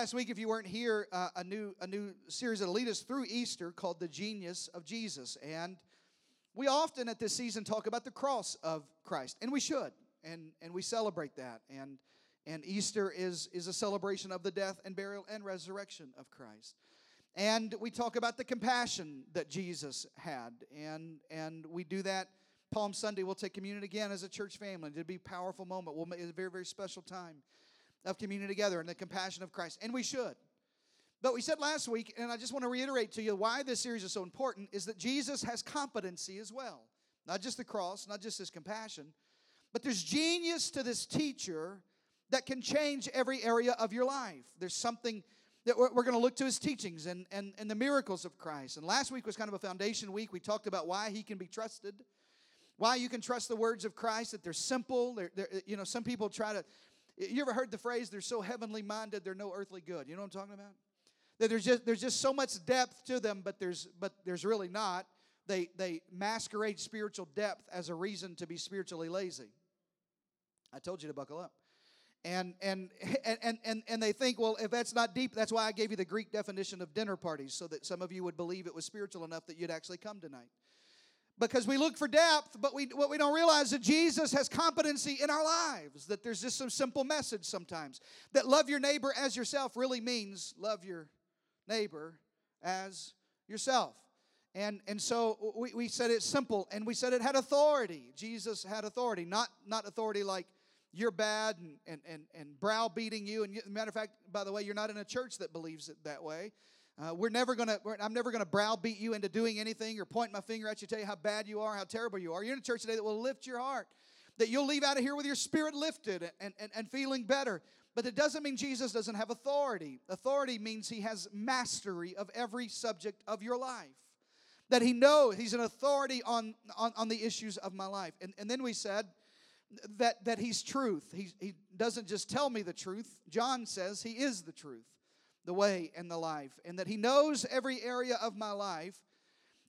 last week, if you weren't here, uh, a new a new series that'll lead us through Easter called "The Genius of Jesus," and we often at this season talk about the cross of Christ, and we should, and and we celebrate that, and and Easter is is a celebration of the death and burial and resurrection of Christ, and we talk about the compassion that Jesus had, and and we do that. Palm Sunday, we'll take communion again as a church family. It'll be a powerful moment. We'll make it a very, very special time of communion together and the compassion of Christ. And we should. But we said last week, and I just want to reiterate to you why this series is so important, is that Jesus has competency as well. Not just the cross, not just his compassion, but there's genius to this teacher that can change every area of your life. There's something that we're, going to look to his teachings and, and, and the miracles of Christ. And last week was kind of a foundation week. We talked about why he can be trusted why you can trust the words of Christ, that they're simple. They're, they're, you know, some people try to, you ever heard the phrase, they're so heavenly minded, they're no earthly good? You know what I'm talking about? That there's just, there's just so much depth to them, but there's, but there's really not. They, they masquerade spiritual depth as a reason to be spiritually lazy. I told you to buckle up. And, and, and, and, and they think, well, if that's not deep, that's why I gave you the Greek definition of dinner parties, so that some of you would believe it was spiritual enough that you'd actually come tonight because we look for depth, but we, what we don't realize is that Jesus has competency in our lives. That there's just some simple message sometimes. That love your neighbor as yourself really means love your neighbor as yourself. And, and so we, we said it's simple and we said it had authority. Jesus had authority, not, not authority like you're bad and, and, and, and browbeating you. And matter of fact, by the way, you're not in a church that believes it that way. Uh, we're never gonna. We're, I'm never gonna browbeat you into doing anything or point my finger at you, tell you how bad you are, how terrible you are. You're in a church today that will lift your heart, that you'll leave out of here with your spirit lifted and, and, and feeling better. But it doesn't mean Jesus doesn't have authority. Authority means he has mastery of every subject of your life. That he knows he's an authority on, on, on the issues of my life. And, and then we said that, that he's truth. He, he doesn't just tell me the truth. John says he is the truth the way, and the life, and that He knows every area of my life,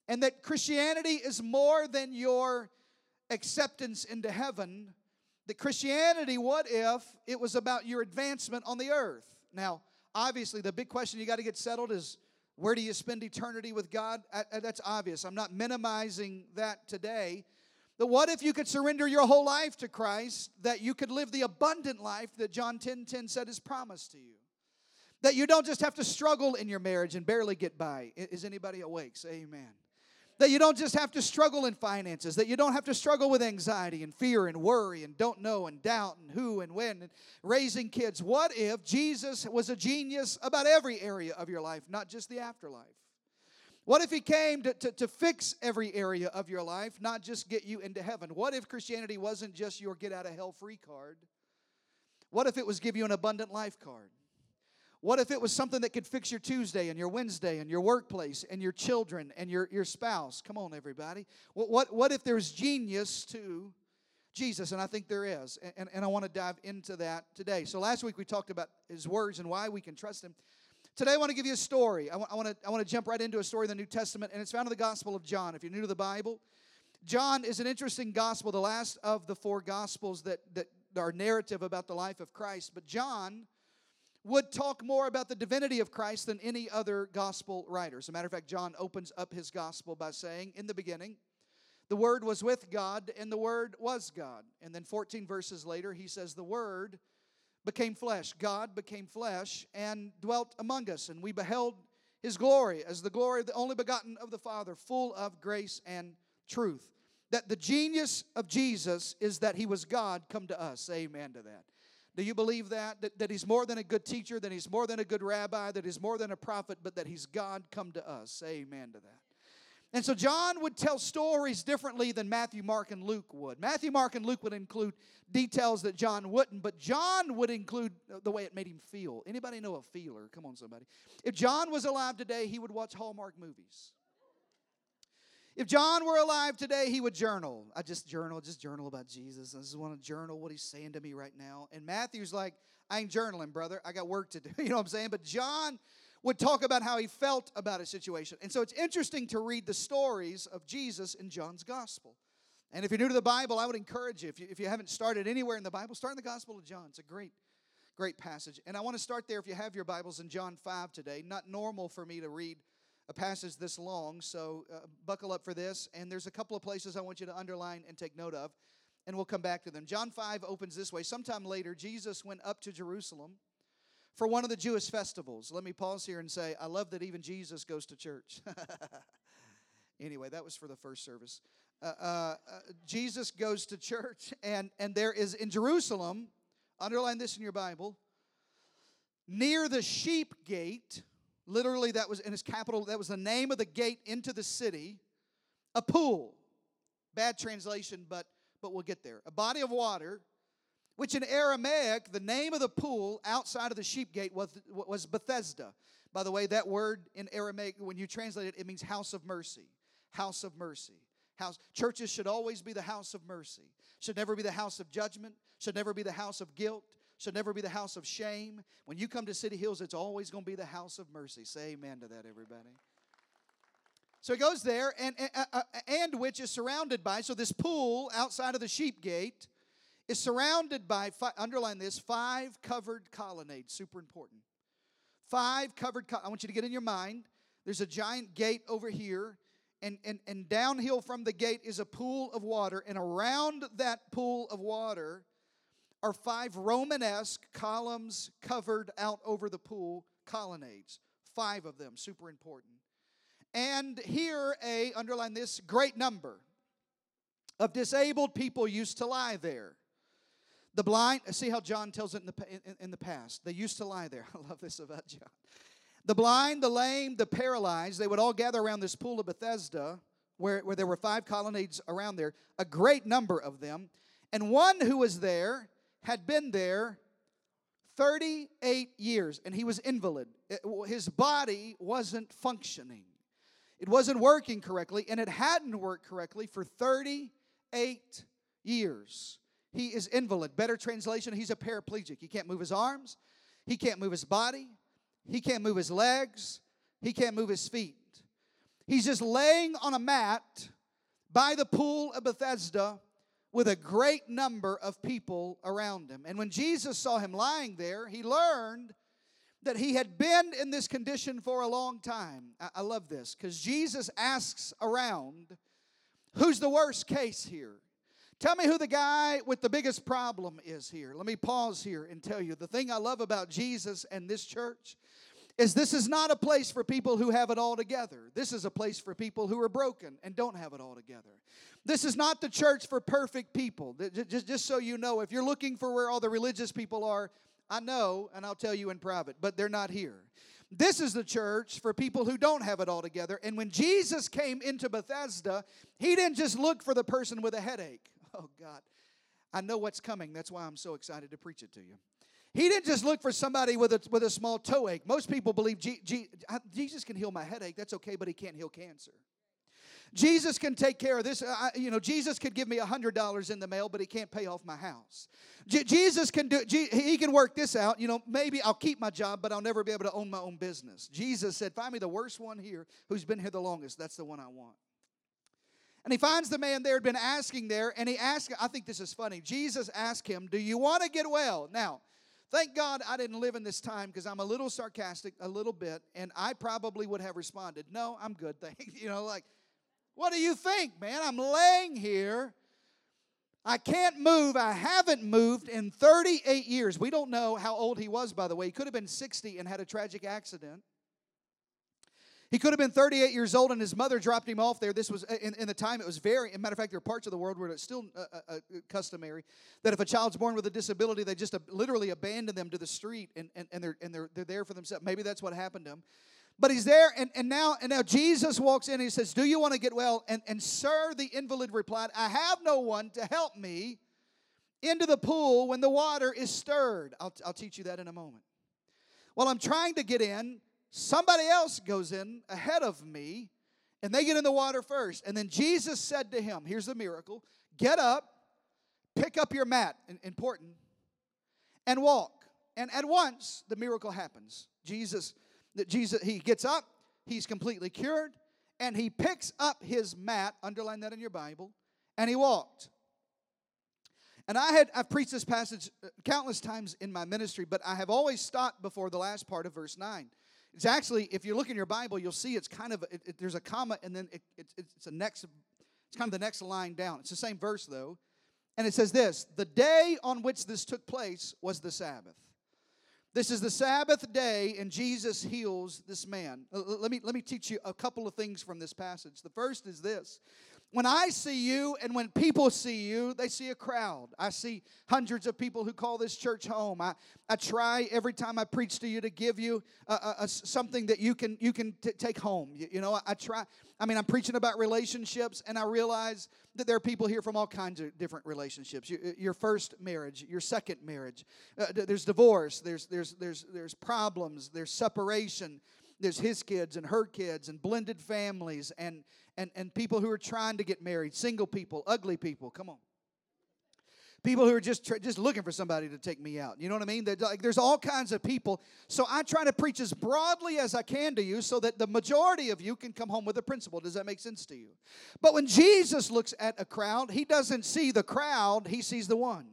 and that Christianity is more than your acceptance into heaven. That Christianity, what if it was about your advancement on the earth? Now, obviously, the big question you got to get settled is where do you spend eternity with God? That's obvious. I'm not minimizing that today. But what if you could surrender your whole life to Christ, that you could live the abundant life that John 10 10 said is promised to you? That you don't just have to struggle in your marriage and barely get by. Is anybody awake? Say amen. That you don't just have to struggle in finances, that you don't have to struggle with anxiety and fear and worry and don't know and doubt and who and when and raising kids. What if Jesus was a genius about every area of your life, not just the afterlife? What if he came to, to, to, fix every area of your life, not just get you into heaven? What if Christianity wasn't just your get out of hell free card? What if it was give you an abundant life card? What if it was something that could fix your Tuesday and your Wednesday and your workplace and your children and your, your spouse? Come on, everybody. What, what, what if there's genius to Jesus? And I think there is. And, and I want to dive into that today. So last week we talked about his words and why we can trust him. Today I want to give you a story. I want, I want, to, I want to jump right into a story in the New Testament, and it's found in the Gospel of John. If you're new to the Bible, John is an interesting gospel, the last of the four gospels that, that are narrative about the life of Christ. But John would talk more about the divinity of Christ than any other gospel writer. As a matter of fact, John opens up his gospel by saying, In the beginning, the Word was with God, and the Word was God. And then 14 verses later, he says, The Word became flesh. God became flesh and dwelt among us, and we beheld his glory as the glory of the only begotten of the Father, full of grace and truth. That the genius of Jesus is that he was God come to us. Amen to that. Do you believe that? that? That he's more than a good teacher, that he's more than a good rabbi, that he's more than a prophet, but that he's God come to us. Amen to that. And so John would tell stories differently than Matthew, Mark, and Luke would. Matthew, Mark, and Luke would include details that John wouldn't, but John would include the way it made him feel. Anybody know a feeler? Come on, somebody. If John was alive today, he would watch Hallmark movies. If John were alive today, he would journal. I just journal, just journal about Jesus. I just want to journal what he's saying to me right now. And Matthew's like, I ain't journaling, brother. I got work to do. You know what I'm saying? But John would talk about how he felt about a situation. And so it's interesting to read the stories of Jesus in John's gospel. And if you're new to the Bible, I would encourage you, if you, if you haven't started anywhere in the Bible, start in the Gospel of John. It's a great, great passage. And I want to start there if you have your Bibles in John 5 today. Not normal for me to read a passage this long, so uh, buckle up for this. And there's a couple of places I want you to underline and take note of, and we'll come back to them. John 5 opens this way. Sometime later, Jesus went up to Jerusalem for one of the Jewish festivals. Let me pause here and say, I love that even Jesus goes to church. anyway, that was for the first service. Uh, uh, uh, Jesus goes to church, and, and there is in Jerusalem, underline this in your Bible, near the sheep gate, literally that was in his capital, that was the name of the gate into the city, a pool. Bad translation, but, but we'll get there. A body of water which in Aramaic, the name of the pool outside of the sheep gate was, was Bethesda. By the way, that word in Aramaic, when you translate it, it means house of mercy. House of mercy. House. Churches should always be the house of mercy. Should never be the house of judgment. Should never be the house of guilt. Should never be the house of shame. When you come to City Hills, it's always going to be the house of mercy. Say amen to that, everybody. So he goes there, and, and, uh, uh, and which is surrounded by, so this pool outside of the sheep gate is surrounded by, underline this, five covered colonnades. Super important. Five covered, I want you to get in your mind. There's a giant gate over here, and, and, and downhill from the gate is a pool of water, and around that pool of water are five Romanesque columns covered out over the pool colonnades. Five of them, super important. And here, a, underline this, great number of disabled people used to lie there. The blind, see how John tells it in the, in, in the past. They used to lie there. I love this about John. The blind, the lame, the paralyzed, they would all gather around this pool of Bethesda where, where there were five colonnades around there, a great number of them. And one who was there had been there 38 years, and he was invalid. His body wasn't functioning, it wasn't working correctly, and it hadn't worked correctly for 38 years. He is invalid. Better translation, he's a paraplegic. He can't move his arms, he can't move his body, he can't move his legs, he can't move his feet. He's just laying on a mat by the pool of Bethesda with a great number of people around him. And when Jesus saw him lying there, he learned that he had been in this condition for a long time. I, love this because Jesus asks around, who's the worst case here? Tell me who the guy with the biggest problem is here. Let me pause here and tell you the thing I love about Jesus and this church is this is not a place for people who have it all together. This is a place for people who are broken and don't have it all together. This is not the church for perfect people. Just, just so you know, if you're looking for where all the religious people are, I know, and I'll tell you in private, but they're not here. This is the church for people who don't have it all together. And when Jesus came into Bethesda, he didn't just look for the person with a headache. Oh, God. I know what's coming. That's why I'm so excited to preach it to you. He didn't just look for somebody with a, with a small toe ache. Most people believe G, G, Jesus can heal my headache. That's okay, but he can't heal cancer. Jesus can take care of this. I, you know, Jesus could give me a hundred dollars in the mail, but he can't pay off my house. J- Jesus can do. G- he can work this out. You know, maybe I'll keep my job, but I'll never be able to own my own business. Jesus said, "Find me the worst one here, who's been here the longest. That's the one I want." And he finds the man there had been asking there, and he asked, I think this is funny. Jesus asked him, Do you want to get well? Now, thank God I didn't live in this time because I'm a little sarcastic, a little bit, and I probably would have responded, No, I'm good, thank you. know, like, what do you think, man? I'm laying here. I can't move. I haven't moved in 38 years. We don't know how old he was, by the way. He could have been 60 and had a tragic accident. He could have been 38 years old and his mother dropped him off there. This was, in, in the time, it was very, matter of fact, there are parts of the world where it's still uh, uh, uh, customary that if a child's born with a disability, they just uh, literally abandon them to the street and, and, and, they're, and they're, they're there for themselves. Maybe that's what happened to him. But he's there, and, and, now, and now Jesus walks in and he says, Do you want to get well? And, and sir, the invalid replied, I have no one to help me into the pool when the water is stirred. I'll, I'll teach you that in a moment. While I'm trying to get in, Somebody else goes in ahead of me, and they get in the water first. And then Jesus said to him, Here's the miracle get up, pick up your mat, important, and walk. And at once, the miracle happens. Jesus, that Jesus, he gets up, he's completely cured, and he picks up his mat, underline that in your Bible, and he walked. And I had I've preached this passage uh, countless times in my ministry, but I have always stopped before the last part of verse 9. It's actually, if you look in your Bible, you'll see it's kind of, it, it, there's a comma and then it, it, it's a next, it's kind of the next line down. It's the same verse though. And it says this The day on which this took place was the Sabbath. This is the Sabbath day, and Jesus heals this man. Let me, let me teach you a couple of things from this passage. The first is this when I see you and when people see you, they see a crowd. I see hundreds of people who call this church home. I, I try every time I preach to you to give you a, a, a something that you can you can t- take home. You, you know, I, I, try. I mean, I'm preaching about relationships, and I realize that there are people here from all kinds of different relationships. Your, your first marriage, your second marriage. Uh, there's divorce. There's there's there's there's problems. There's separation there's his kids and her kids and blended families and and, and people who are trying to get married, single people, ugly people. Come on. People who are just just looking for somebody to take me out. You know what I mean? Like, there's all kinds of people. So I try to preach as broadly as I can to you so that the majority of you can come home with a principle. Does that make sense to you? But when Jesus looks at a crowd, he doesn't see the crowd, he sees the one.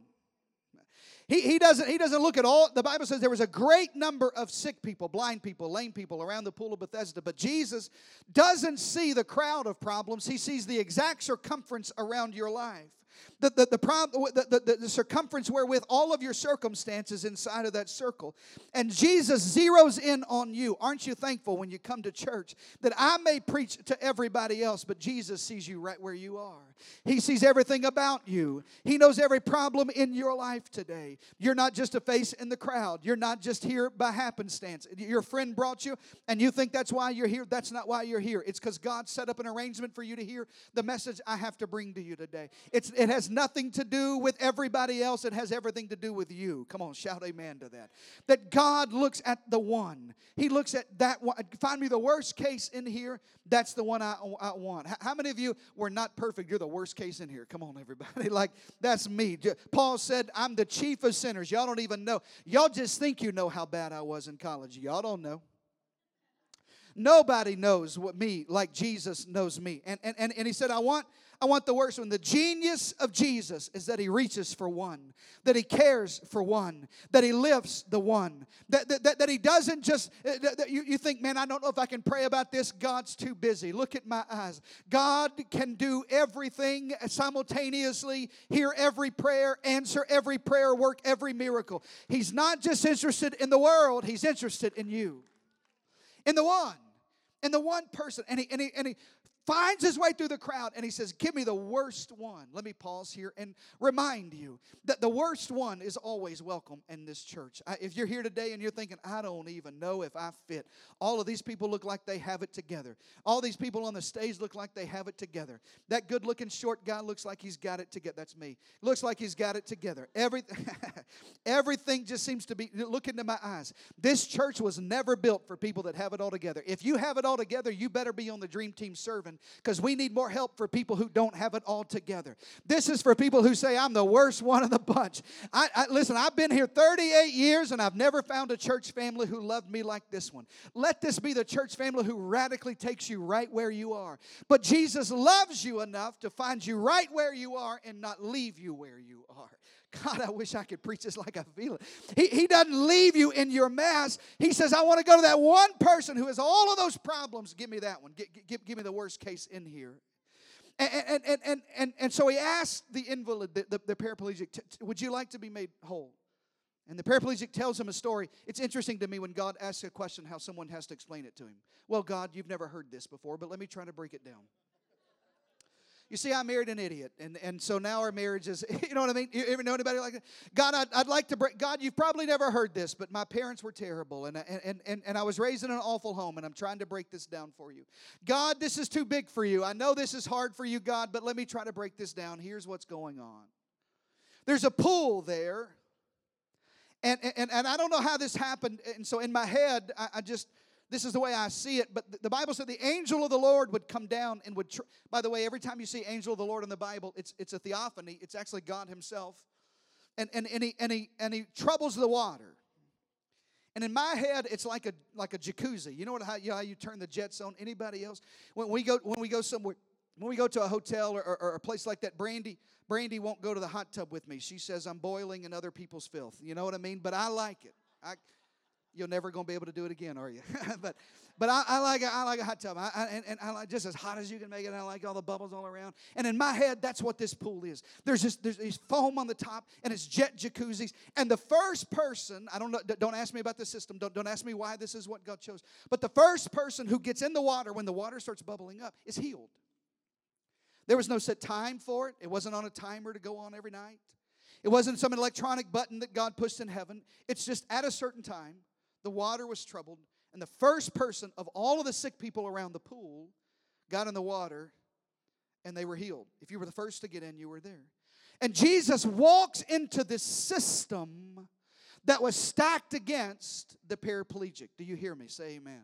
He, he, doesn't, he doesn't look at all. The Bible says there was a great number of sick people, blind people, lame people around the pool of Bethesda. But Jesus doesn't see the crowd of problems, he sees the exact circumference around your life the, the, the, the, the, the circumference wherewith all of your circumstances inside of that circle. And Jesus zeroes in on you. Aren't you thankful when you come to church that I may preach to everybody else, but Jesus sees you right where you are? He sees everything about you, He knows every problem in your life today. You're not just a face in the crowd, you're not just here by happenstance. Your friend brought you, and you think that's why you're here. That's not why you're here. It's because God set up an arrangement for you to hear the message I have to bring to you today. It's, it has nothing to do with everybody else, it has everything to do with you. Come on, shout amen to that. That God looks at the one. He looks at that one. Find me the worst case in here. That's the one I, I want. How many of you were not perfect? You're the worst case in here. Come on, everybody. Like, that's me. Paul said, I'm the chief of sinners. Y'all don't even know. Y'all just think you know how bad I was in college. Y'all don't know. Nobody knows what me like Jesus knows me. And, and, and, and he said, I want I want the worst one. The genius of Jesus is that he reaches for one, that he cares for one, that he lifts the one, that, that, that, he doesn't just, uh, that you, you think, man, I don't know if I can pray about this. God's too busy. Look at my eyes. God can do everything simultaneously, hear every prayer, answer every prayer, work every miracle. He's not just interested in the world, he's interested in you, in the one in the one person. And he, and he, and he finds his way through the crowd and he says, Give me the worst one. Let me pause here and remind you that the worst one is always welcome in this church. If you're here today and you're thinking, I don't even know if I fit, all of these people look like they have it together. All these people on the stage look like they have it together. That good looking short guy looks like he's got it together. That's me. Looks like he's got it together. Every, everything just seems to be, look into my eyes. This church was never built for people that have it all together. If you have it all together, you better be on the dream team serving because we need more help for people who don't have it all together. This is for people who say, I'm the worst one of the bunch. I, I, listen, I've been here 38 years and I've never found a church family who loved me like this one. Let this be the church family who radically takes you right where you are. But Jesus loves you enough to find you right where you are and not leave you where you are. God, I wish I could preach this like I feel it. He, he doesn't leave you in your mess. He says, I want to go to that one person who has all of those problems. Give me that one. Give, give, give me the worst case in here. And, and, and, and, and, so he asked the invalid, the, the, the paraplegic, Would you like to be made whole? And the paraplegic tells him a story. It's interesting to me when God asks a question how someone has to explain it to him. Well, God, you've never heard this before, but let me try to break it down. You see, I married an idiot, and, and so now our marriage is, you know what I mean? You ever know anybody like that? God, I'd, I'd like to break, God, you've probably never heard this, but my parents were terrible, and, and, and, and I was raised in an awful home, and I'm trying to break this down for you. God, this is too big for you. I know this is hard for you, God, but let me try to break this down. Here's what's going on there's a pool there, and, and, and I don't know how this happened, and so in my head, I, I just, this is the way I see it. But the Bible said the angel of the Lord would come down and would. Tr- By the way, every time you see angel of the Lord in the Bible, it's it's a theophany. It's actually God Himself, and and and he and he and he troubles the water. And in my head, it's like a like a jacuzzi. You know what how you, how you turn the jets on? Anybody else? When we go when we go somewhere When we go to a hotel or, or, or a place like that, Brandy, Brandy won't go to the hot tub with me. She says I'm boiling in other people's filth. You know what I mean? But I like it. I, you're never going to be able to do it again, are you? but but I, I, like I like a hot tub, I, I, and, and, I like just as hot as you can make it. I like all the bubbles all around. And in my head, that's what this pool is. There's just there's, there's foam on the top, and it's jet jacuzzis. And the first person, I don't know, don't ask me about the system. Don't don't ask me why this is what God chose. But the first person who gets in the water when the water starts bubbling up is healed. There was no set time for it. It wasn't on a timer to go on every night. It wasn't some electronic button that God pushed in heaven. It's just at a certain time, the water was troubled, and the first person of all of the sick people around the pool got in the water and they were healed. If you were the first to get in, you were there. And Jesus walks into this system that was stacked against the paraplegic. Do you hear me? Say amen.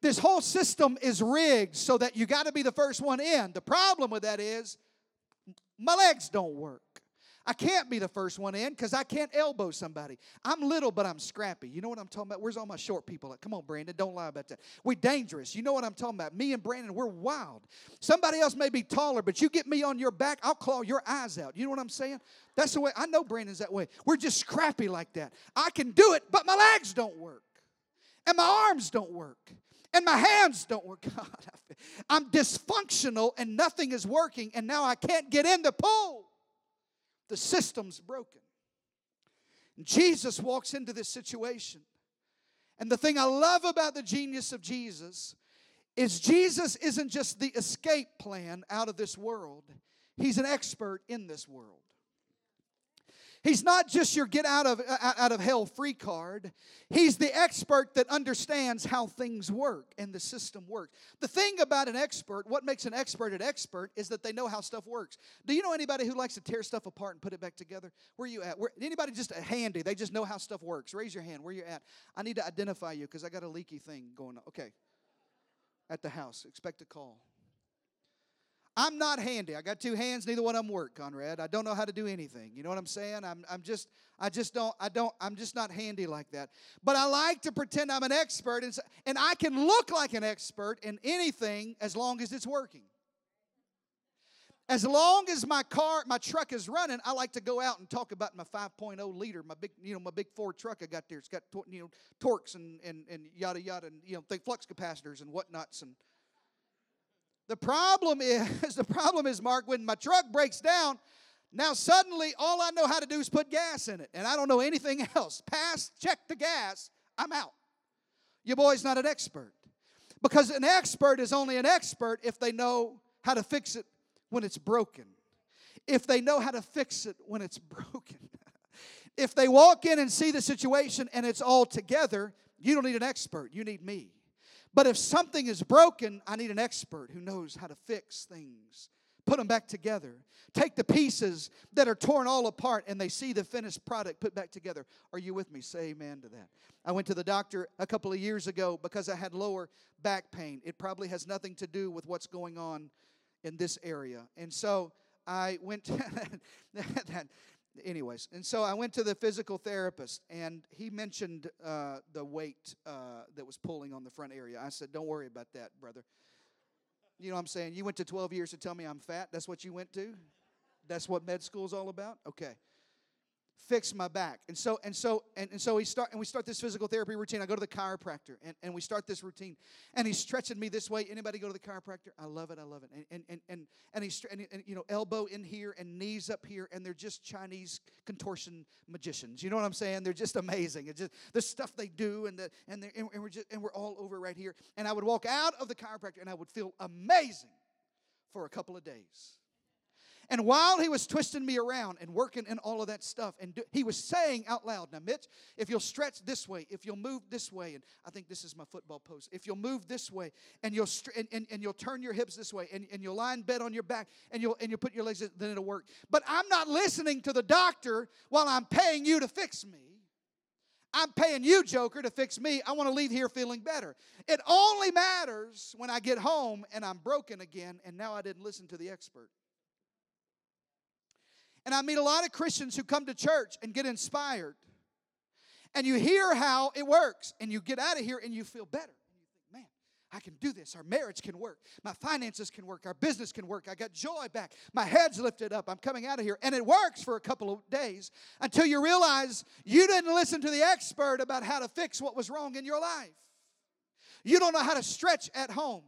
This whole system is rigged so that you got to be the first one in. The problem with that is my legs don't work. I can't be the first one in because I can't elbow somebody. I'm little, but I'm scrappy. You know what I'm talking about? Where's all my short people at? Come on, Brandon, don't lie about that. We're dangerous. You know what I'm talking about? Me and Brandon, we're wild. Somebody else may be taller, but you get me on your back, I'll claw your eyes out. You know what I'm saying? That's the way I know Brandon's that way. We're just scrappy like that. I can do it, but my legs don't work. And my arms don't work and my hands don't work. God, I'm dysfunctional and nothing is working, and now I can't get in the pool. The system's broken. Jesus walks into this situation. And the thing I love about the genius of Jesus is Jesus isn't just the escape plan out of this world, He's an expert in this world. He's not just your get out of, uh, out of hell free card. He's the expert that understands how things work and the system works. The thing about an expert, what makes an expert an expert, is that they know how stuff works. Do you know anybody who likes to tear stuff apart and put it back together? Where are you at? Where, anybody just handy? They just know how stuff works. Raise your hand. Where you at? I need to identify you because I got a leaky thing going on. Okay. At the house. Expect a call. I'm not handy. I got two hands, neither one of them work, Conrad. I don't know how to do anything. You know what I'm saying? I'm, I'm just, I just don't, I don't, I'm just not handy like that. But I like to pretend I'm an expert, and, and I can look like an expert in anything as long as it's working. As long as my car, my truck is running, I like to go out and talk about my 5.0 liter, my big, you know, my big Ford truck I got there. It's got, you know, torques and, and, and yada yada, and you know, flux capacitors and whatnots and the problem is, the problem is, Mark, when my truck breaks down, now suddenly all I know how to do is put gas in it, and I don't know anything else. Pass, check the gas, I'm out. Your boy's not an expert. Because an expert is only an expert if they know how to fix it when it's broken. If they know how to fix it when it's broken. if they walk in and see the situation and it's all together, you don't need an expert, you need me. But if something is broken, I need an expert who knows how to fix things. Put them back together. Take the pieces that are torn all apart and they see the finished product put back together. Are you with me? Say amen to that. I went to the doctor a couple of years ago because I had lower back pain. It probably has nothing to do with what's going on in this area. And so I went to that, anyways, and so I went to the physical therapist, and he mentioned uh, the weight uh, that was pulling on the front area. I said, "Don't worry about that, brother." You know what I'm saying? You went to 12 years to tell me I'm fat. That's what you went to. That's what med school's all about. Okay fix my back. And so and so and, and so we start and we start this physical therapy routine. I go to the chiropractor and, and we start this routine. And he's stretching me this way. Anybody go to the chiropractor? I love it. I love it. And and and and, and he's and, and, you know elbow in here and knees up here and they're just Chinese contortion magicians. You know what I'm saying? They're just amazing. It's just the stuff they do and the and, and we're just and we're all over right here. And I would walk out of the chiropractor and I would feel amazing for a couple of days. And while he was twisting me around and working in all of that stuff, and do, he was saying out loud, Now, Mitch, if you'll stretch this way, if you'll move this way, and I think this is my football pose, if you'll move this way, and you'll and, and, and you'll turn your hips this way, and, and you'll lie in bed on your back, and you'll and you'll put your legs, in, then it'll work. But I'm not listening to the doctor while I'm paying you to fix me. I'm paying you, Joker, to fix me. I want to leave here feeling better. It only matters when I get home and I'm broken again, and now I didn't listen to the expert. And I meet a lot of Christians who come to church and get inspired. And you hear how it works, and you get out of here and you feel better. Man, I can do this. Our marriage can work. My finances can work. Our business can work. I got joy back. My head's lifted up. I'm coming out of here. And it works for a couple of days until you realize you didn't listen to the expert about how to fix what was wrong in your life. You don't know how to stretch at home.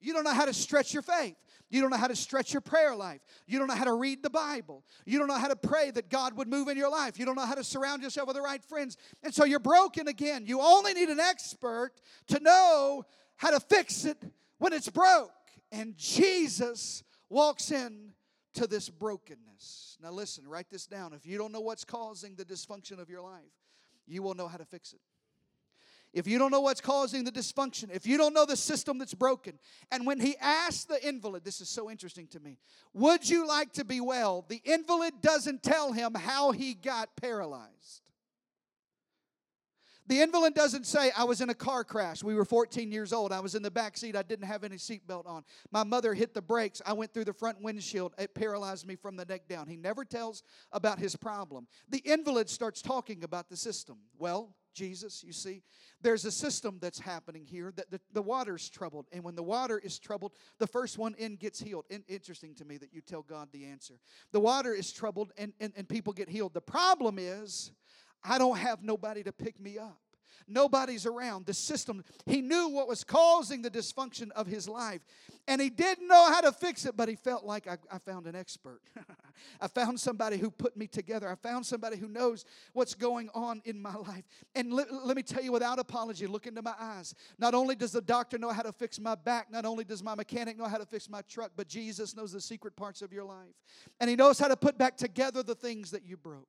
You don't know how to stretch your faith. You don't know how to stretch your prayer life. You don't know how to read the Bible. You don't know how to pray that God would move in your life. You don't know how to surround yourself with the right friends. And so you're broken again. You only need an expert to know how to fix it when it's broke. And Jesus walks in to this brokenness. Now, listen, write this down. If you don't know what's causing the dysfunction of your life, you will know how to fix it if you don't know what's causing the dysfunction, if you don't know the system that's broken. And when he asked the invalid, this is so interesting to me, would you like to be well? The invalid doesn't tell him how he got paralyzed. The invalid doesn't say, I was in a car crash. We were 14 years old. I was in the back seat. I didn't have any seatbelt on. My mother hit the brakes. I went through the front windshield. It paralyzed me from the neck down. He never tells about his problem. The invalid starts talking about the system. Well, Jesus, you see. There's a system that's happening here that the, the water's troubled. And when the water is troubled, the first one in gets healed. In, interesting to me that you tell God the answer. The water is troubled and, and, and people get healed. The problem is, I don't have nobody to pick me up. Nobody's around. The system, he knew what was causing the dysfunction of his life. And he didn't know how to fix it, but he felt like I, I found an expert. I found somebody who put me together. I found somebody who knows what's going on in my life. And let, let me tell you without apology, look into my eyes. Not only does the doctor know how to fix my back, not only does my mechanic know how to fix my truck, but Jesus knows the secret parts of your life. And he knows how to put back together the things that you broke.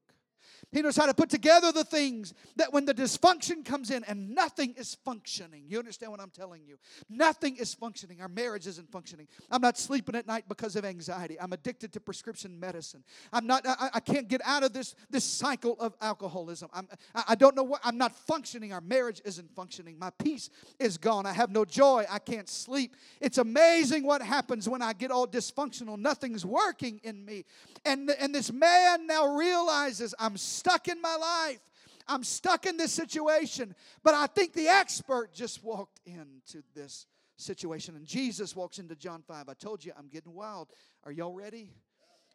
He knows how to put together the things that when the dysfunction comes in and nothing is functioning. You understand what I'm telling you? Nothing is functioning. Our marriage isn't functioning. I'm not sleeping at night because of anxiety. I'm addicted to prescription medicine. I'm not, I, I can't get out of this, this cycle of alcoholism. I'm, I don't know what, I'm not functioning. Our marriage isn't functioning. My peace is gone. I have no joy. I can't sleep. It's amazing what happens when I get all dysfunctional. Nothing's working in me. And, and this man now realizes I'm stuck in my life. I'm stuck in this situation. But I think the expert just walked into this situation. And Jesus walks into John 5. I told you I'm getting wild. Are y'all ready?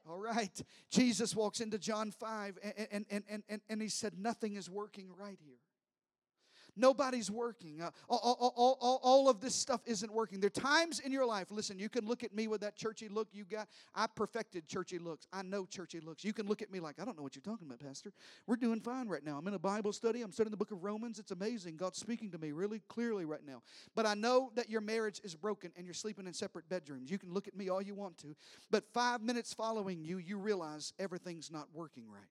All right. Jesus walks into John 5 and, and, and, and, and he said, Nothing is working right here. Nobody's working. Uh, all, all, all, all, of this stuff isn't working. There are times in your life, listen, you can look at me with that churchy look you got. I perfected churchy looks. I know churchy looks. You can look at me like, I don't know what you're talking about, Pastor. We're doing fine right now. I'm in a Bible study. I'm studying the book of Romans. It's amazing. God's speaking to me really clearly right now. But I know that your marriage is broken and you're sleeping in separate bedrooms. You can look at me all you want to. But five minutes following you, you realize everything's not working right.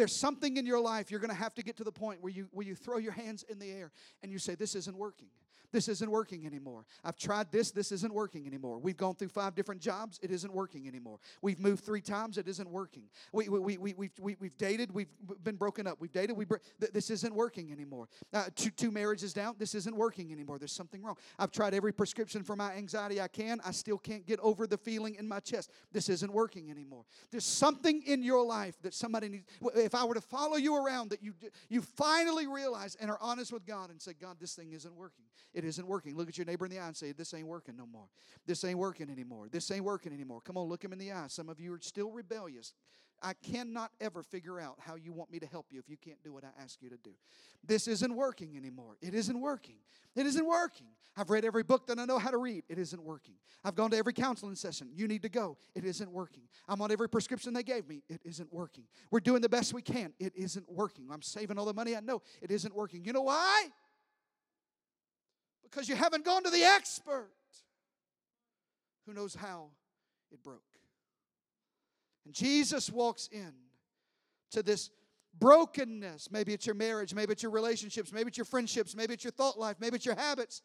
There's something in your life you're going to have to get to the point where you, where you throw your hands in the air and you say, This isn't working. This isn't working anymore. I've tried this. This isn't working anymore. We've gone through five different jobs. It isn't working anymore. We've moved three times. It isn't working. We, we, we, we, we've, we, we've dated. We've been broken up. We've dated. We this isn't working anymore. Uh, two, two marriages down. This isn't working anymore. There's something wrong. I've tried every prescription for my anxiety I can. I still can't get over the feeling in my chest. This isn't working anymore. There's something in your life that somebody needs. If I were to follow you around, that you, you finally realize and are honest with God and say, God, this thing isn't working. It isn't working. Look at your neighbor in the eye and say, This ain't working no more. This ain't working anymore. This ain't working anymore. Come on, look him in the eye. Some of you are still rebellious. I cannot ever figure out how you want me to help you if you can't do what I ask you to do. This isn't working anymore. It isn't working. It isn't working. I've read every book that I know how to read. It isn't working. I've gone to every counseling session. You need to go. It isn't working. I'm on every prescription they gave me. It isn't working. We're doing the best we can. It isn't working. I'm saving all the money I know. It isn't working. You know why? Because you haven't gone to the expert who knows how it broke. And Jesus walks in to this brokenness. Maybe it's your marriage, maybe it's your relationships, maybe it's your friendships, maybe it's your thought life, maybe it's your habits.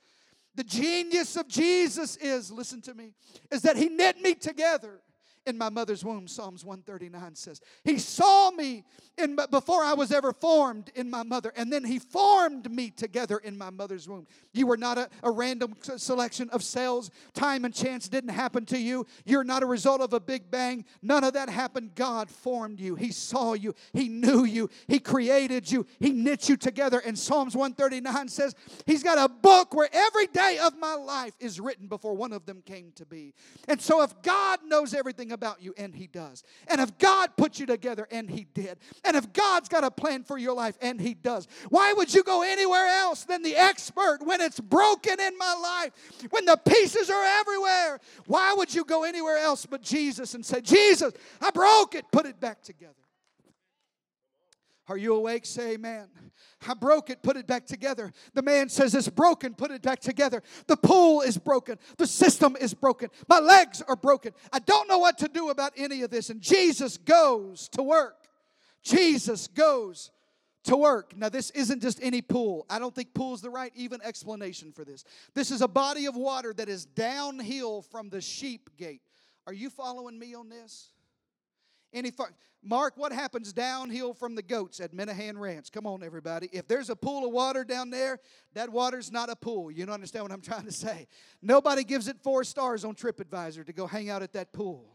The genius of Jesus is, listen to me, is that He knit me together in my mother's womb, Psalms 139 says. He saw me in, before I was ever formed in my mother, and then He formed me together in my mother's womb. You were not a, a random selection of cells. Time and chance didn't happen to you. You're not a result of a big bang. None of that happened. God formed you. He saw you. He knew you. He created you. He knit you together. And Psalms 139 says, He's got a book where every day of my life is written before one of them came to be. And so if God knows everything about you, and He does. And if God put you together, and He did. And if God's got a plan for your life, and He does, why would you go anywhere else than the expert when it's broken in my life, when the pieces are everywhere? Why would you go anywhere else but Jesus and say, Jesus, I broke it, put it back together? Are you awake? Say amen. I broke it, put it back together. The man says it's broken, put it back together. The pool is broken. The system is broken. My legs are broken. I don't know what to do about any of this. And Jesus goes to work. Jesus goes to work. Now, this isn't just any pool. I don't think pool is the right even explanation for this. This is a body of water that is downhill from the sheep gate. Are you following me on this? Any far- Mark, what happens downhill from the goats at Minahan Ranch? Come on, everybody. If there's a pool of water down there, that water's not a pool. You don't understand what I'm trying to say. Nobody gives it four stars on TripAdvisor to go hang out at that pool.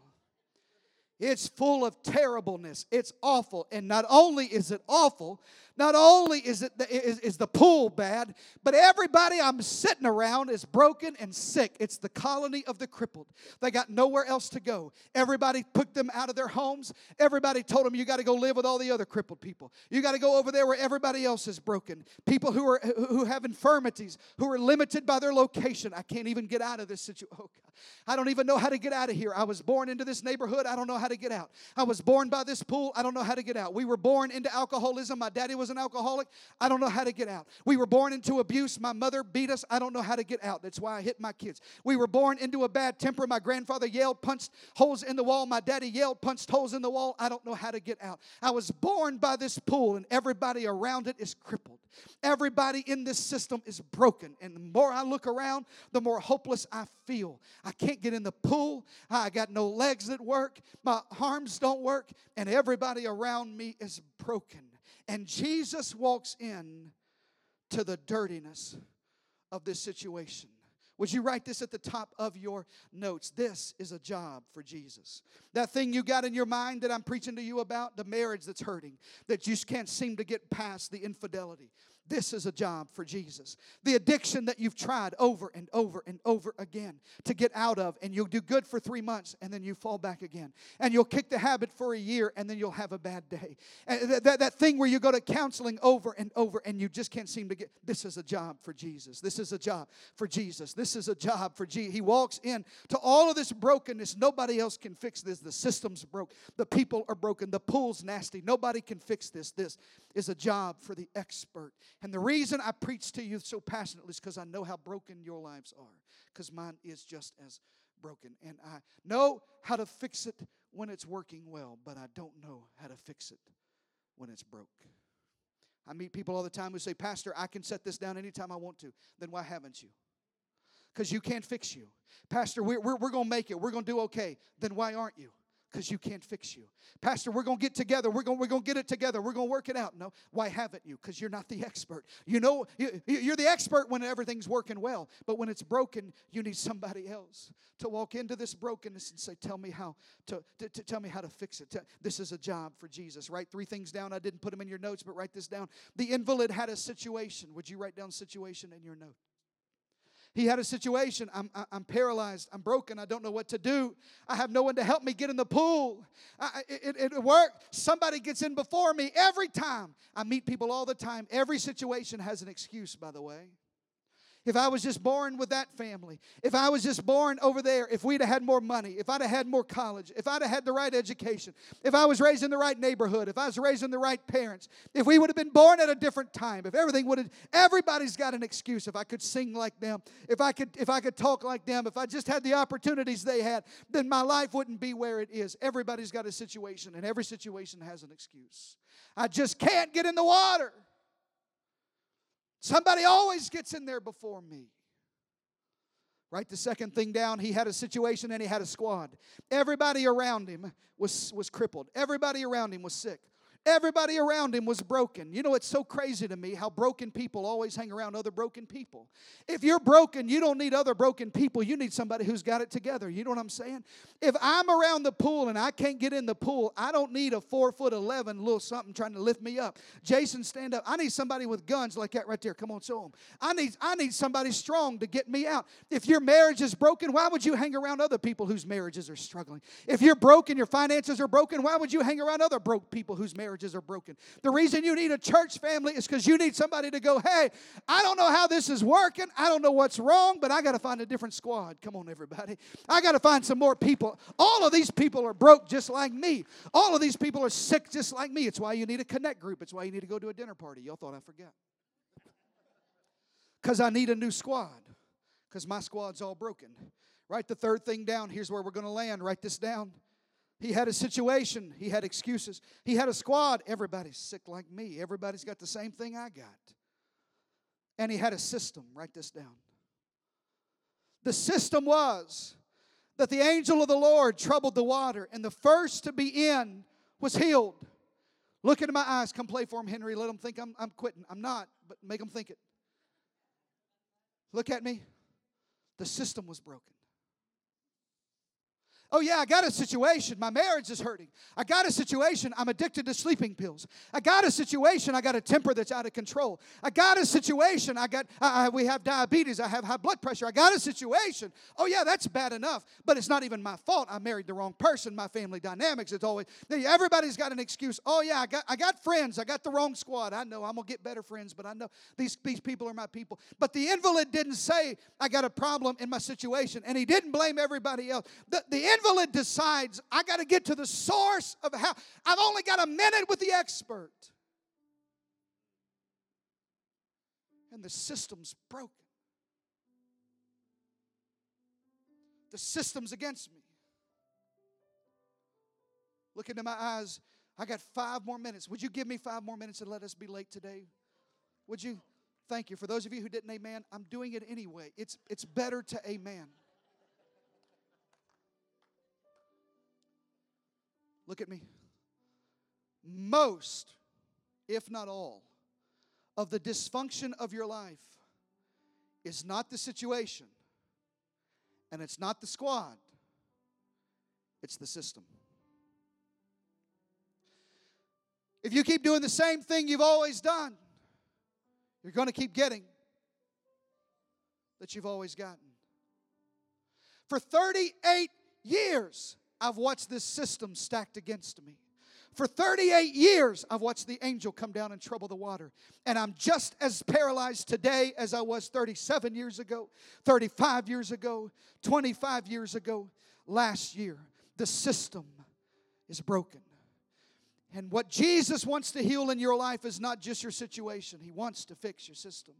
It's full of terribleness. It's awful. And not only is it awful, not only is, it the, is, is the pool bad, but everybody I'm sitting around is broken and sick. It's the colony of the crippled. They got nowhere else to go. Everybody put them out of their homes. Everybody told them, you got to go live with all the other crippled people. You got to go over there where everybody else is broken. People who, are, who have infirmities, who are limited by their location. I can't even get out of this situation. Oh, I don't even know how to get out of here. I was born into this neighborhood. I don't know how to get out. I was born by this pool. I don't know how to get out. We were born into alcoholism. My daddy was an alcoholic. I don't know how to get out. We were born into abuse. My mother beat us. I don't know how to get out. That's why I hit my kids. We were born into a bad temper. My grandfather yelled, punched holes in the wall. My daddy yelled, punched holes in the wall. I don't know how to get out. I was born by this pool, and everybody around it is crippled. Everybody in this system is broken. And the more I look around, the more hopeless I feel. I can't get in the pool. I got no legs that work. My arms don't work. And everybody around me is broken. And Jesus walks in to the dirtiness of this situation. Would you write this at the top of your notes? This is a job for Jesus. That thing you got in your mind that I'm preaching to you about, the marriage that's hurting, that you can't seem to get past the infidelity, this is a job for Jesus. The addiction that you've tried over and over and over again to get out of, and you'll do good for three months and then you fall back again. And you'll kick the habit for a year and then you'll have a bad day. And that, that, that thing where you go to counseling over and over and you just can't seem to get this is a job for Jesus. This is a job for Jesus. This is a job for Jesus. He walks in to all of this brokenness. Nobody else can fix this. The system's broke. The people are broken. The pool's nasty. Nobody can fix this. This is a job for the expert. And the reason I preach to you so passionately is because I know how broken your lives are, because mine is just as broken. And I know how to fix it when it's working well, but I don't know how to fix it when it's broke. I meet people all the time who say, Pastor, I can set this down anytime I want to. Then why haven't you? Because you can't fix you. Pastor, we're, we're, we're going to make it. We're going to do okay. Then why aren't you? Because you can't fix you. Pastor, we're going to get together. We're going we're going to get it together. We're going to work it out. No, why haven't you? Because you're not the expert. You know, you're the expert when everything's working well, but when it's broken, you need somebody else to walk into this brokenness and say, "Tell me how to, to, to tell me how to fix it." This is a job for Jesus. Write three things down. I didn't put them in your notes, but write this down. The invalid had a situation. Would you write down situation in your note? He had a situation. I'm, I'm paralyzed. I'm broken. I don't know what to do. I have no one to help me get in the pool. I, it, it, it worked. Somebody gets in before me every time. I meet people all the time. Every situation has an excuse, by the way. If I was just born with that family, if I was just born over there, if we'd have had more money, if I'd have had more college, if I'd have had the right education, if I was raised in the right neighborhood, if I was raised in the right parents, if we would have been born at a different time, if everything would have everybody's got an excuse. If I could sing like them, if I could if I could talk like them, if I just had the opportunities they had, then my life wouldn't be where it is. Everybody's got a situation and every situation has an excuse. I just can't get in the water. Somebody always gets in there before me. Write the second thing down. He had a situation and he had a squad. Everybody around him was, was crippled, everybody around him was sick. Everybody around him was broken. You know, it's so crazy to me how broken people always hang around other broken people. If you're broken, you don't need other broken people. You need somebody who's got it together. You know what I'm saying? If I'm around the pool and I can't get in the pool, I don't need a four foot 11 little something trying to lift me up. Jason, stand up. I need somebody with guns like that right there. Come on, show them. I need, I need somebody strong to get me out. If your marriage is broken, why would you hang around other people whose marriages are struggling? If you're broken, your finances are broken, why would you hang around other broke people whose marriages marriages are broken. The reason you need a church family is because you need somebody to go, hey, I don't know how this is working. I don't know what's wrong, but I got to find a different squad. Come on, everybody. I got to find some more people. All of these people are broke just like me. All of these people are sick just like me. It's why you need a connect group. It's why you need to go to a dinner party. Y'all thought I forgot. Because I need a new squad. Because my squad's all broken. Write the third thing down. Here's where we're going to land. Write this down. He had a situation, he had excuses. He had a squad. Everybody's sick like me. Everybody's got the same thing I got. And he had a system. Write this down. The system was that the angel of the Lord troubled the water, and the first to be in was healed. Look into my eyes. Come play for him, Henry. Let him think I'm, I'm quitting. I'm not, but make him think it. Look at me. The system was broken. Oh, yeah, I got a situation. My marriage is hurting. I got a situation. I'm addicted to sleeping pills. I got a situation. I got a temper that's out of control. I got a situation. I got, I, I, we have diabetes. I have high blood pressure. I got a situation. Oh, yeah, that's bad enough. But it's not even my fault. I married the wrong person. My family dynamics. It's always, everybody's got an excuse. Oh, yeah, I got, I got friends. I got the wrong squad. I know I'm going to get better friends, but I know these, these people are my people. But the invalid didn't say, I got a problem in my situation. And he didn't blame everybody else. The, the invalid decides, I got to get to the source of how. I've only got a minute with the expert. And the system's broken. The system's against me. Look into my eyes. I got five more minutes. Would you give me five more minutes and let us be late today? Would you? Thank you. For those of you who didn't amen, I'm doing it anyway. It's, it's better to amen. Look at me. Most, if not all, of the dysfunction of your life is not the situation and it's not the squad, it's the system. If you keep doing the same thing you've always done, you're going to keep getting that you've always gotten. For 38 years, I've watched this system stacked against me. For 38 years, I've watched the angel come down and trouble the water. And I'm just as paralyzed today as I was 37 years ago, 35 years ago, 25 years ago, last year. The system is broken. And what Jesus wants to heal in your life is not just your situation, He wants to fix your system.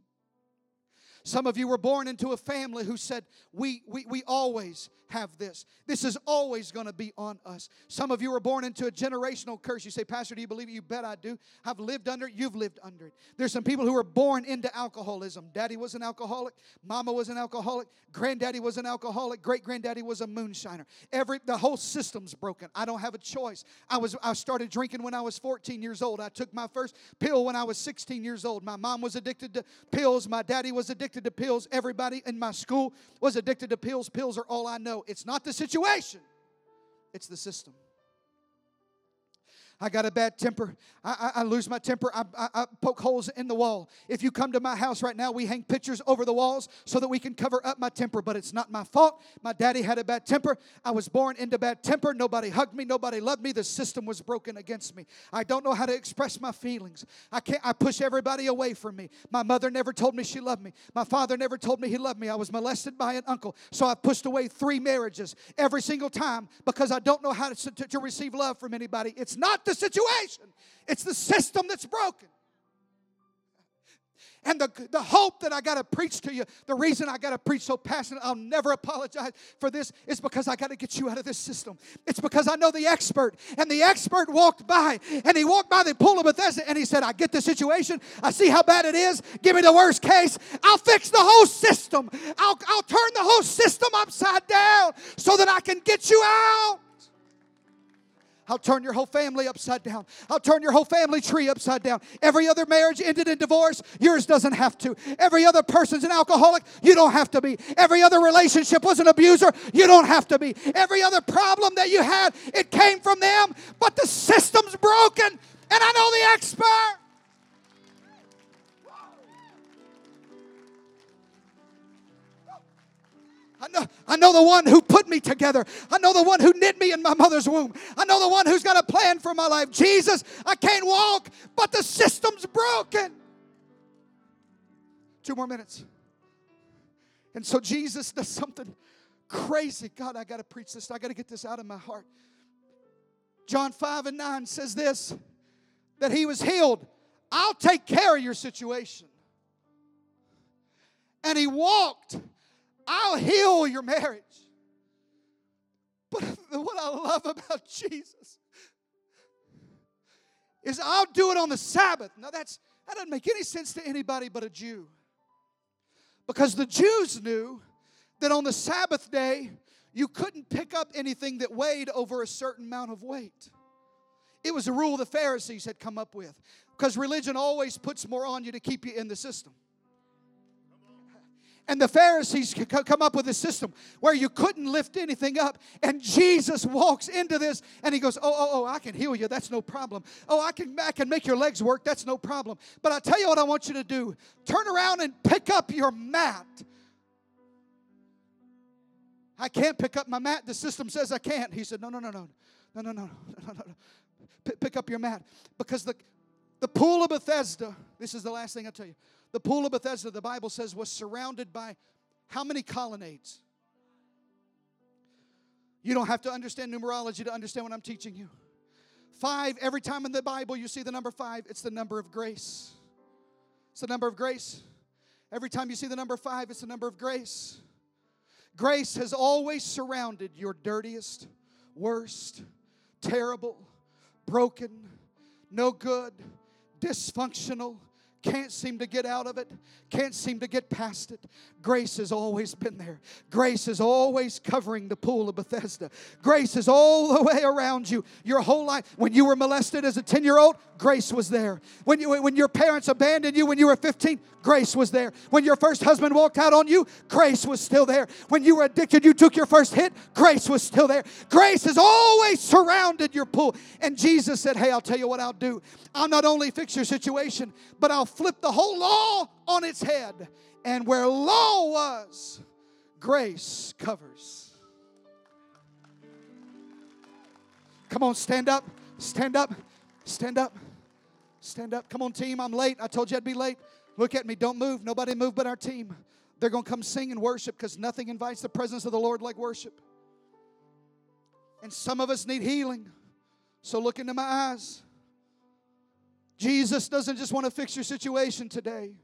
Some of you were born into a family who said, We, we, we always have this. This is always going to be on us. Some of you were born into a generational curse. You say, Pastor, do you believe it? You bet I do. I've lived under it. You've lived under it. There's some people who were born into alcoholism. Daddy was an alcoholic. Mama was an alcoholic. Granddaddy was an alcoholic. Great granddaddy was a moonshiner. Every the whole system's broken. I don't have a choice. I was I started drinking when I was 14 years old. I took my first pill when I was 16 years old. My mom was addicted to pills. My daddy was addicted addicted to pills. Everybody in my school was addicted to pills. Pills are all I know. It's not the situation, it's the system. I got a bad temper. I, I, I lose my temper. I, I, poke holes in the wall. If you come to my house right now, we hang pictures over the walls so that we can cover up my temper, but it's not my fault. My daddy had a bad temper. I was born into bad temper. Nobody hugged me. Nobody loved me. The system was broken against me. I don't know how to express my feelings. I can't. I push everybody away from me. My mother never told me she loved me. My father never told me he loved me. I was molested by an uncle, so I pushed away three marriages every single time because I don't know how to, to, to receive love from anybody. It's not the the situation, it's the system that's broken. And the, the hope that I got to preach to you, the reason I got to preach so passionate, I'll never apologize for this, is because I got to get you out of this system. It's because I know the expert. And the expert walked by, and he walked by the pool of Bethesda, and he said, I get the situation. I see how bad it is. Give me the worst case. I'll fix the whole system. I'll, I'll turn the whole system upside down so that I can get you out. I'll turn your whole family upside down. I'll turn your whole family tree upside down. Every other marriage ended in divorce. Yours doesn't have to. Every other person's an alcoholic. You don't have to be. Every other relationship was an abuser. You don't have to be. Every other problem that you had, it came from them. But the system's broken. And I know the expert. I know, I know the one who put me together. I know the one who knit me in my mother's womb. I know the one who's got a plan for my life. Jesus, I can't walk, but the system's broken. Two more minutes. And so Jesus does something crazy. God, I got to preach this. I got to get this out of my heart. John 5 and 9 says this that he was healed. I'll take care of your situation. And he walked I'll heal your marriage. But what I love about Jesus is I'll do it on the Sabbath. Now that's that doesn't make any sense to anybody but a Jew. Because the Jews knew that on the Sabbath day you couldn't pick up anything that weighed over a certain amount of weight. It was a rule the Pharisees had come up with. Because religion always puts more on you to keep you in the system. And the Pharisees come up with a system where you couldn't lift anything up. And Jesus walks into this and he goes, Oh, oh, oh, I can heal you. That's no problem. Oh, I can, I can make your legs work. That's no problem. But I tell you what I want you to do turn around and pick up your mat. I can't pick up my mat. The system says I can't. He said, No, no, no, no. No, no, no, no, no, no. Pick up your mat. Because the, the pool of Bethesda, this is the last thing I tell you. The pool of Bethesda, the Bible says, was surrounded by how many colonnades? You don't have to understand numerology to understand what I'm teaching you. Five, every time in the Bible you see the number five, it's the number of grace. It's the number of grace. Every time you see the number five, it's the number of grace. Grace has always surrounded your dirtiest, worst, terrible, broken, no good, dysfunctional, can't seem to get out of it, can't seem to get past it. Grace has always been there. Grace is always covering the pool of Bethesda. Grace is all the way around you your whole life. When you were molested as a 10 year old, grace was there. When, you, when your parents abandoned you when you were 15, grace was there. When your first husband walked out on you, grace was still there. When you were addicted, you took your first hit, grace was still there. Grace has always surrounded your pool. And Jesus said, Hey, I'll tell you what I'll do. I'll not only fix your situation, but I'll flip the whole law on its head. And where law was, grace covers. Come on, stand up, stand up, stand up, stand up. Come on, team, I'm late. I told you I'd be late. Look at me, don't move. Nobody move but our team. They're going to come sing and worship because nothing invites the presence of the Lord like worship. And some of us need healing. So look into my eyes. Jesus doesn't just want to fix your situation today,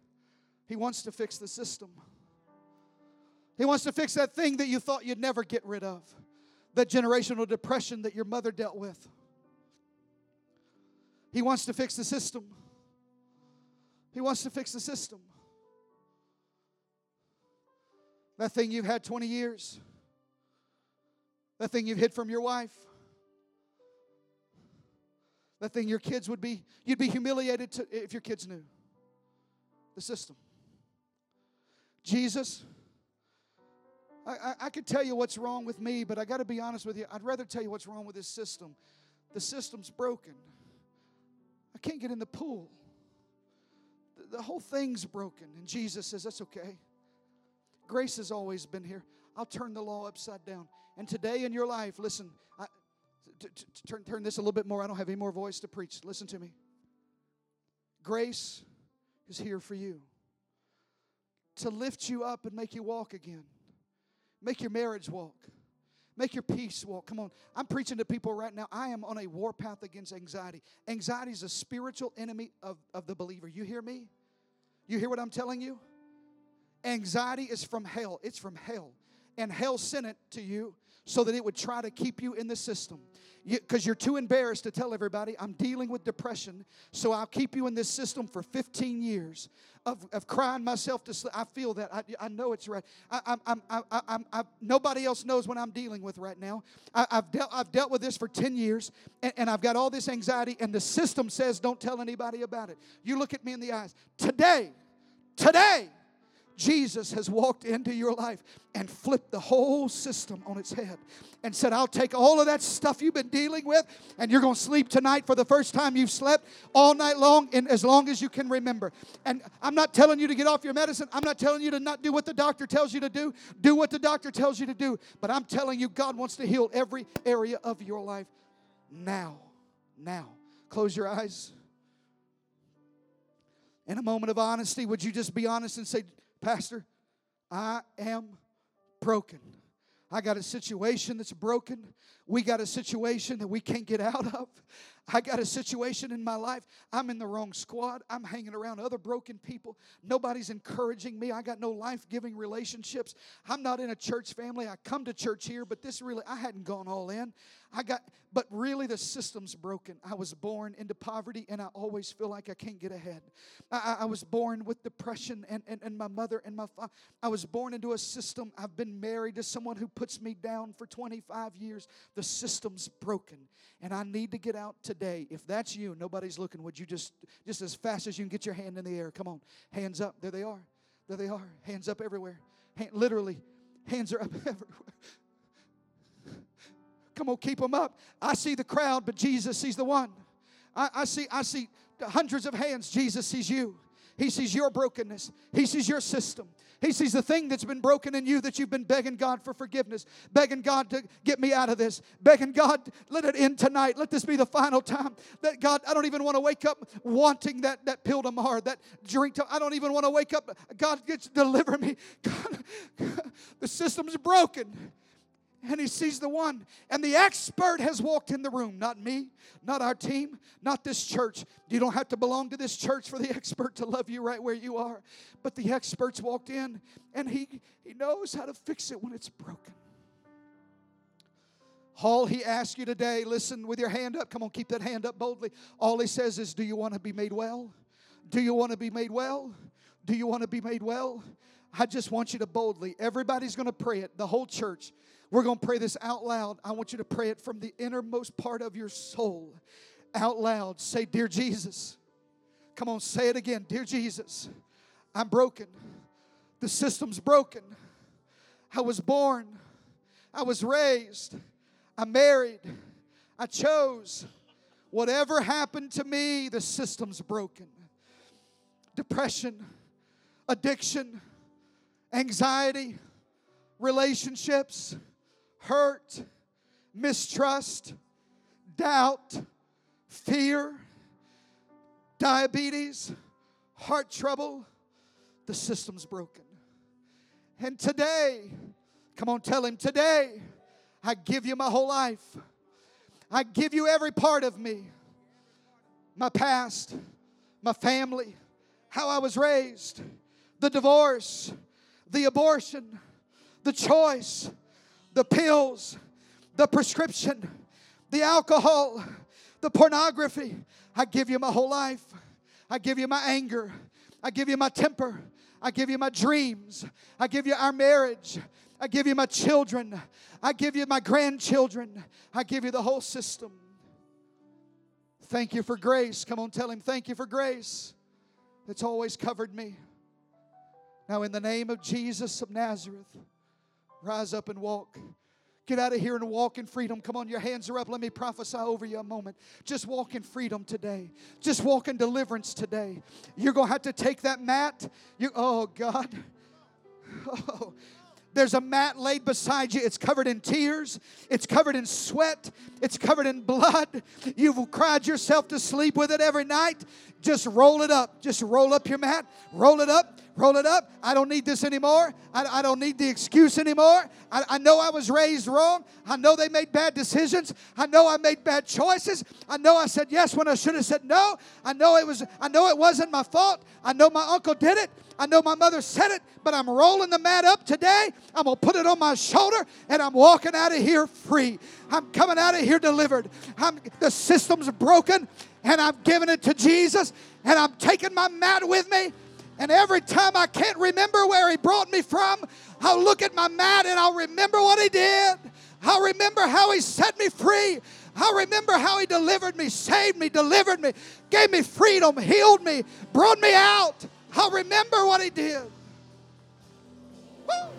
He wants to fix the system. He wants to fix that thing that you thought you'd never get rid of, that generational depression that your mother dealt with. He wants to fix the system. He wants to fix the system. That thing you've had 20 years, that thing you've hid from your wife, that thing your kids would be, you'd be humiliated to, if your kids knew. The system. Jesus, I, I, I could tell you what's wrong with me, but I got to be honest with you. I'd rather tell you what's wrong with this system. The system's broken. I can't get in the pool. The, the whole thing's broken. And Jesus says, That's okay. Grace has always been here. I'll turn the law upside down. And today in your life, listen, I, turn, turn this a little bit more. I don't have any more voice to preach. Listen to me. Grace is here for you to lift you up and make you walk again, make your marriage walk. Make your peace walk. Come on. I'm preaching to people right now. I am on a warpath against anxiety. Anxiety is a spiritual enemy of, of the believer. You hear me? You hear what I'm telling you? Anxiety is from hell. It's from hell. And hell sent it to you so that it would try to keep you in the system. Because you, are too embarrassed to tell everybody, I'm dealing with depression, so I'll keep you in this system for 15 years of, of crying myself to sleep. I feel that. I, I know it's right. I, I'm, I'm, I'm, I'm, nobody else knows what I'm dealing with right now. I, have dealt, I've dealt with this for 10 years, and, and I've got all this anxiety, and the system says, don't tell anybody about it. You look at me in the eyes. Today, today, Jesus has walked into your life and flipped the whole system on its head and said, I'll take all of that stuff you've been dealing with, and you're going to sleep tonight for the first time you've slept all night long, and as long as you can remember. And I'm not telling you to get off your medicine. I'm not telling you to not do what the doctor tells you to do. Do what the doctor tells you to do. But I'm telling you, God wants to heal every area of your life now. Now. Close your eyes. In a moment of honesty, would you just be honest and say, Pastor, I am broken. I got a situation that's broken. We got a situation that we can't get out of. I got a situation in my life. I'm in the wrong squad. I'm hanging around other broken people. Nobody's encouraging me. I got no life giving relationships. I'm not in a church family. I come to church here, but this really, I hadn't gone all in. I got, but really the system's broken. I was born into poverty and I always feel like I can't get ahead. I, I was born with depression and, and, and my mother and my father. I was born into a system. I've been married to someone who puts me down for 25 years. The system's broken and I need to get out today. If that's you, nobody's looking. Would you just, just as fast as you can get your hand in the air? Come on, hands up. There they are. There they are. Hands up everywhere. Hand, literally, hands are up everywhere. Come on, keep them up. I see the crowd, but Jesus sees the one. I, I see, I see hundreds of hands. Jesus sees you. He sees your brokenness. He sees your system. He sees the thing that's been broken in you that you've been begging God for forgiveness, begging God to get me out of this, begging God, let it end tonight. Let this be the final time. That God, I don't even want to wake up wanting that, that pill tomorrow, that drink. To, I don't even want to wake up. God, gets deliver me. God, the system's broken and he sees the one. And the expert has walked in the room, not me, not our team, not this church. You don't have to belong to this church for the expert to love you right where you are. But the expert's walked in and he, he knows how to fix it when it's broken. All he asks you today, listen with your hand up. Come on, keep that hand up boldly. All he says is, Do you want to be made well? Do you want to be made well? Do you want to be made well? I just want you to boldly, everybody's going to pray it, the whole church. We're going to pray this out loud. I want you to pray it from the innermost part of your soul. Out loud. Say, Dear Jesus. Come on, say it again. Dear Jesus, I'm broken. The system's broken. I was born. I was raised. I married. I chose. Whatever happened to me, the system's broken. Depression, addiction, anxiety, relationships, hurt, mistrust, doubt, fear, diabetes, heart trouble. The system's broken. And today, come on, tell him, today, I give you my whole life. I give you every part of me my past, my family, how I was raised, the divorce, the abortion, the choice, the pills, the prescription, the alcohol, the pornography. I give you my whole life. I give you my anger. I give you my temper. I give you my dreams. I give you our marriage. I give you my children. I give you my grandchildren. I give you the whole system. Thank you for grace. Come on, tell him, thank you for grace that's always covered me. Now, in the name of Jesus of Nazareth, rise up and walk. Get out of here and walk in freedom. Come on, your hands are up. Let me prophesy over you a moment. Just walk in freedom today. Just walk in deliverance today. You're going to have to take that mat. You, oh, God. Oh, there's a mat laid beside you. It's covered in tears. It's covered in sweat. It's covered in blood. You've cried yourself to sleep with it every night. Just roll it up. Just roll up your mat. Roll it up roll it up. I don't need this anymore. I, I don't need the excuse anymore. I, I know I was raised wrong. I know they made bad decisions. I know I made bad choices. I know I said yes when I should have said no. I know it was I know it wasn't my fault. I know my uncle did it. I know my mother said it, but I'm rolling the mat up today. I'm going to put it on my shoulder and I'm walking out of here free. I'm coming out of here delivered. I'm, the system's broken and I'm giving it to Jesus and I'm taking my mat with me. And every time I can't remember where He brought me from, I'll look at my mat and I'll remember what He did. I'll remember how He set me free. I'll remember how He delivered me, saved me, delivered me, gave me freedom, healed me, brought me out. I'll remember what He did. Woo!